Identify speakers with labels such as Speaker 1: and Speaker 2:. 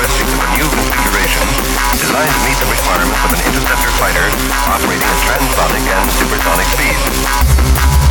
Speaker 1: a new configuration designed to meet the requirements of an interceptor fighter operating at transonic and supersonic speeds.